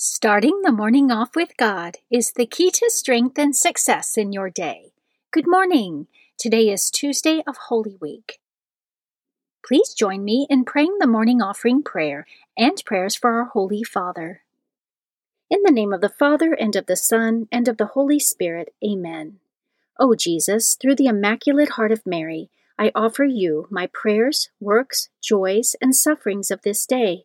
Starting the morning off with God is the key to strength and success in your day. Good morning. Today is Tuesday of Holy Week. Please join me in praying the morning offering prayer and prayers for our Holy Father. In the name of the Father, and of the Son, and of the Holy Spirit, Amen. O Jesus, through the Immaculate Heart of Mary, I offer you my prayers, works, joys, and sufferings of this day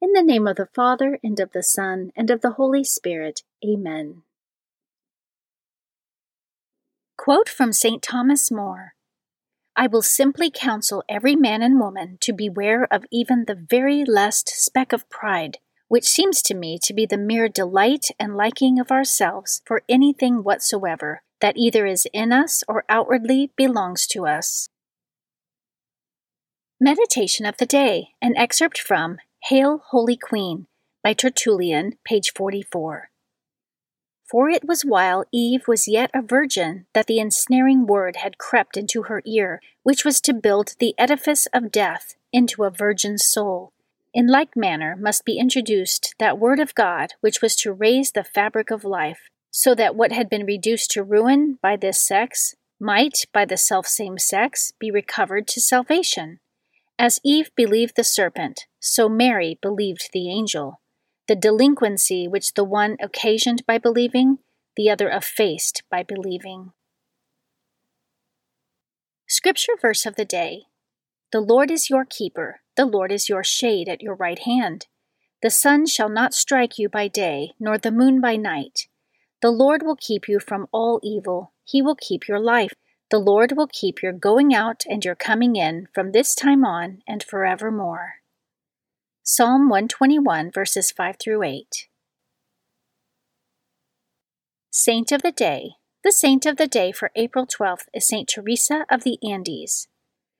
In the name of the Father, and of the Son, and of the Holy Spirit. Amen. Quote from St. Thomas More I will simply counsel every man and woman to beware of even the very least speck of pride, which seems to me to be the mere delight and liking of ourselves for anything whatsoever that either is in us or outwardly belongs to us. Meditation of the Day, an excerpt from Hail, Holy Queen, by Tertullian, page 44. For it was while Eve was yet a virgin that the ensnaring word had crept into her ear, which was to build the edifice of death into a virgin's soul. In like manner must be introduced that word of God which was to raise the fabric of life, so that what had been reduced to ruin by this sex might, by the selfsame sex, be recovered to salvation. As Eve believed the serpent, so Mary believed the angel. The delinquency which the one occasioned by believing, the other effaced by believing. Scripture verse of the day The Lord is your keeper, the Lord is your shade at your right hand. The sun shall not strike you by day, nor the moon by night. The Lord will keep you from all evil, he will keep your life. The Lord will keep your going out and your coming in from this time on and forevermore. Psalm 121, verses 5 through 8. Saint of the Day. The saint of the day for April 12th is Saint Teresa of the Andes.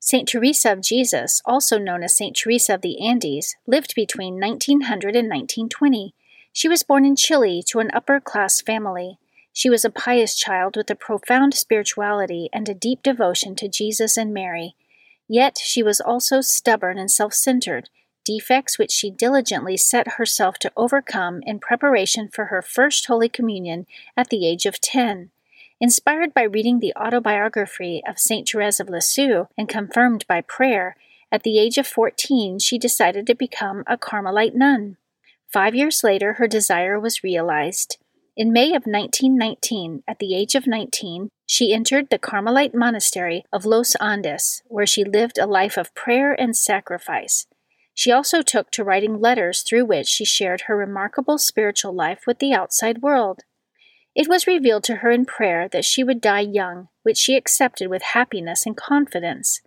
Saint Teresa of Jesus, also known as Saint Teresa of the Andes, lived between 1900 and 1920. She was born in Chile to an upper class family. She was a pious child with a profound spirituality and a deep devotion to Jesus and Mary. Yet she was also stubborn and self centered, defects which she diligently set herself to overcome in preparation for her first Holy Communion at the age of ten. Inspired by reading the autobiography of St. Therese of Lisieux and confirmed by prayer, at the age of 14 she decided to become a Carmelite nun. Five years later, her desire was realized. In May of 1919, at the age of 19, she entered the Carmelite monastery of Los Andes, where she lived a life of prayer and sacrifice. She also took to writing letters through which she shared her remarkable spiritual life with the outside world. It was revealed to her in prayer that she would die young, which she accepted with happiness and confidence.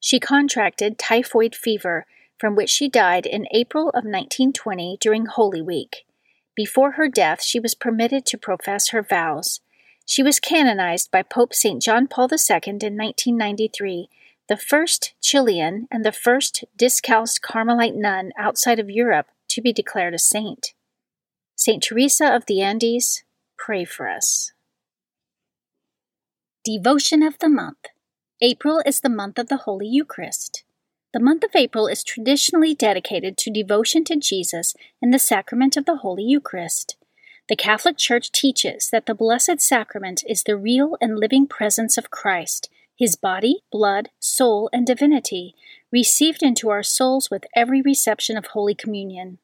She contracted typhoid fever, from which she died in April of 1920 during Holy Week. Before her death, she was permitted to profess her vows. She was canonized by Pope St. John Paul II in 1993, the first Chilean and the first discalced Carmelite nun outside of Europe to be declared a saint. St. Teresa of the Andes, pray for us. Devotion of the Month April is the month of the Holy Eucharist. The month of April is traditionally dedicated to devotion to Jesus and the sacrament of the Holy Eucharist. The Catholic Church teaches that the Blessed Sacrament is the real and living presence of Christ, his body, blood, soul, and divinity, received into our souls with every reception of Holy Communion.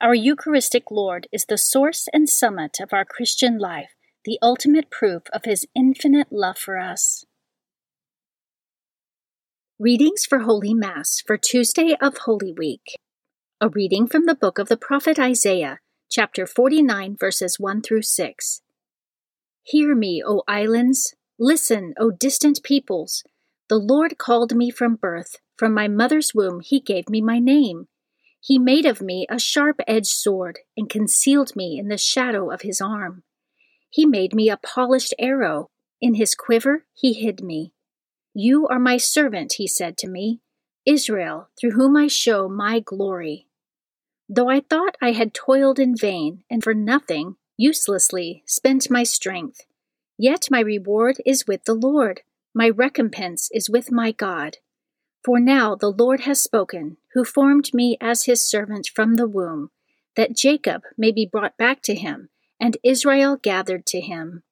Our Eucharistic Lord is the source and summit of our Christian life the ultimate proof of his infinite love for us. Readings for Holy Mass for Tuesday of Holy Week. A reading from the book of the prophet Isaiah, chapter 49, verses 1 through 6. Hear me, O islands. Listen, O distant peoples. The Lord called me from birth. From my mother's womb, he gave me my name. He made of me a sharp edged sword and concealed me in the shadow of his arm. He made me a polished arrow. In his quiver he hid me. You are my servant, he said to me, Israel, through whom I show my glory. Though I thought I had toiled in vain, and for nothing, uselessly, spent my strength, yet my reward is with the Lord, my recompense is with my God. For now the Lord has spoken, who formed me as his servant from the womb, that Jacob may be brought back to him and Israel gathered to him.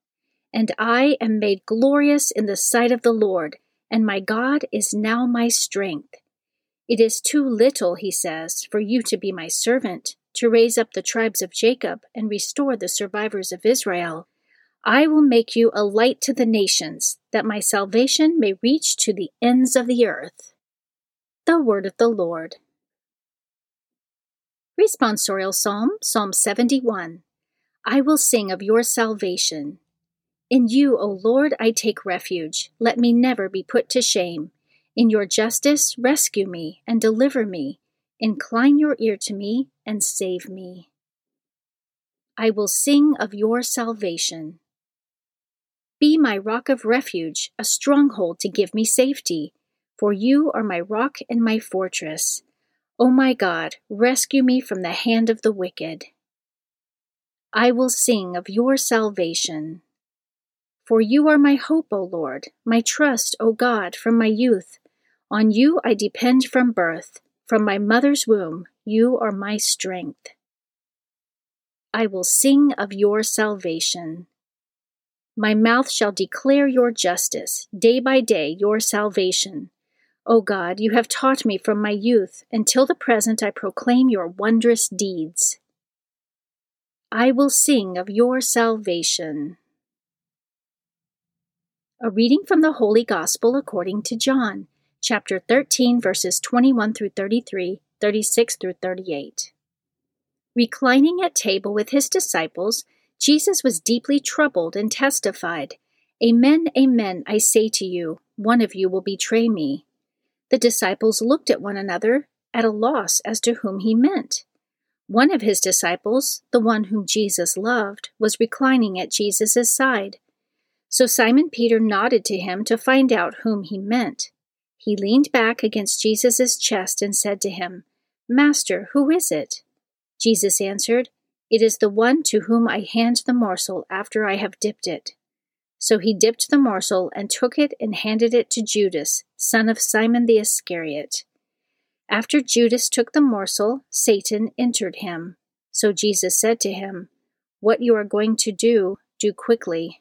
And I am made glorious in the sight of the Lord, and my God is now my strength. It is too little, he says, for you to be my servant, to raise up the tribes of Jacob and restore the survivors of Israel. I will make you a light to the nations, that my salvation may reach to the ends of the earth. The Word of the Lord. Responsorial Psalm, Psalm 71. I will sing of your salvation. In you, O Lord, I take refuge. Let me never be put to shame. In your justice, rescue me and deliver me. Incline your ear to me and save me. I will sing of your salvation. Be my rock of refuge, a stronghold to give me safety, for you are my rock and my fortress. O my God, rescue me from the hand of the wicked. I will sing of your salvation. For you are my hope, O Lord, my trust, O God, from my youth. On you I depend from birth. From my mother's womb, you are my strength. I will sing of your salvation. My mouth shall declare your justice, day by day your salvation. O God, you have taught me from my youth, until the present I proclaim your wondrous deeds. I will sing of your salvation. A reading from the Holy Gospel according to John, chapter 13, verses 21 through 33, 36 through 38. Reclining at table with his disciples, Jesus was deeply troubled and testified, Amen, amen, I say to you, one of you will betray me. The disciples looked at one another, at a loss as to whom he meant. One of his disciples, the one whom Jesus loved, was reclining at Jesus' side. So Simon Peter nodded to him to find out whom he meant. He leaned back against Jesus' chest and said to him, Master, who is it? Jesus answered, It is the one to whom I hand the morsel after I have dipped it. So he dipped the morsel and took it and handed it to Judas, son of Simon the Iscariot. After Judas took the morsel, Satan entered him. So Jesus said to him, What you are going to do, do quickly.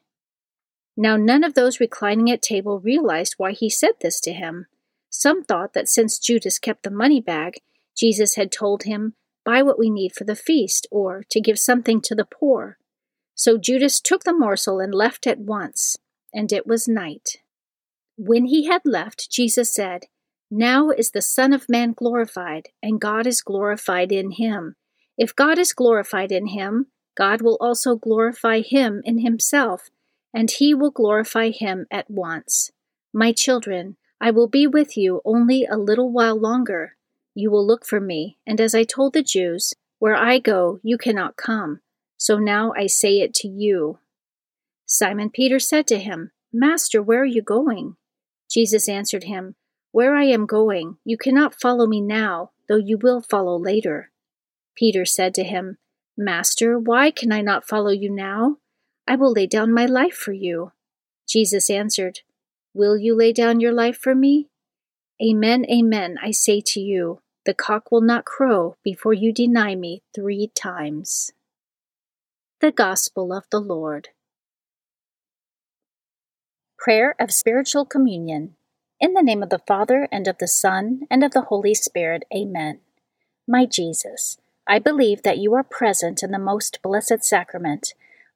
Now none of those reclining at table realized why he said this to him. Some thought that since Judas kept the money bag, Jesus had told him, Buy what we need for the feast, or to give something to the poor. So Judas took the morsel and left at once, and it was night. When he had left, Jesus said, now is the Son of Man glorified, and God is glorified in him. If God is glorified in him, God will also glorify him in himself, and he will glorify him at once. My children, I will be with you only a little while longer. You will look for me, and as I told the Jews, where I go, you cannot come. So now I say it to you. Simon Peter said to him, Master, where are you going? Jesus answered him, where I am going, you cannot follow me now, though you will follow later. Peter said to him, Master, why can I not follow you now? I will lay down my life for you. Jesus answered, Will you lay down your life for me? Amen, amen, I say to you, the cock will not crow before you deny me three times. The Gospel of the Lord. Prayer of Spiritual Communion. In the name of the Father, and of the Son, and of the Holy Spirit, amen. My Jesus, I believe that you are present in the most blessed sacrament.